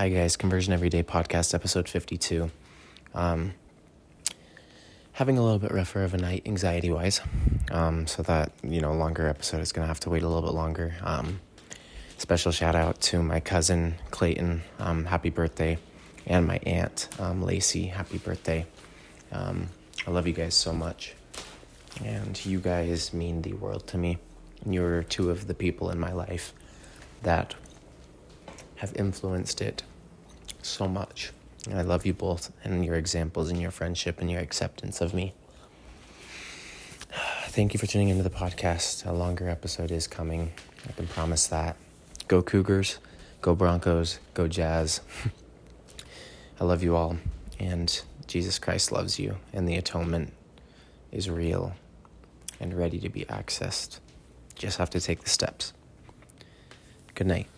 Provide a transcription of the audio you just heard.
Hi, guys. Conversion Everyday Podcast, episode 52. Um, having a little bit rougher of a night, anxiety wise. Um, so that, you know, longer episode is going to have to wait a little bit longer. Um, special shout out to my cousin Clayton. Um, happy birthday. And my aunt um, Lacey. Happy birthday. Um, I love you guys so much. And you guys mean the world to me. You're two of the people in my life that have influenced it so much. And I love you both and your examples and your friendship and your acceptance of me. Thank you for tuning into the podcast. A longer episode is coming. I can promise that. Go Cougars, go Broncos, go Jazz. I love you all, and Jesus Christ loves you, and the atonement is real and ready to be accessed. Just have to take the steps. Good night.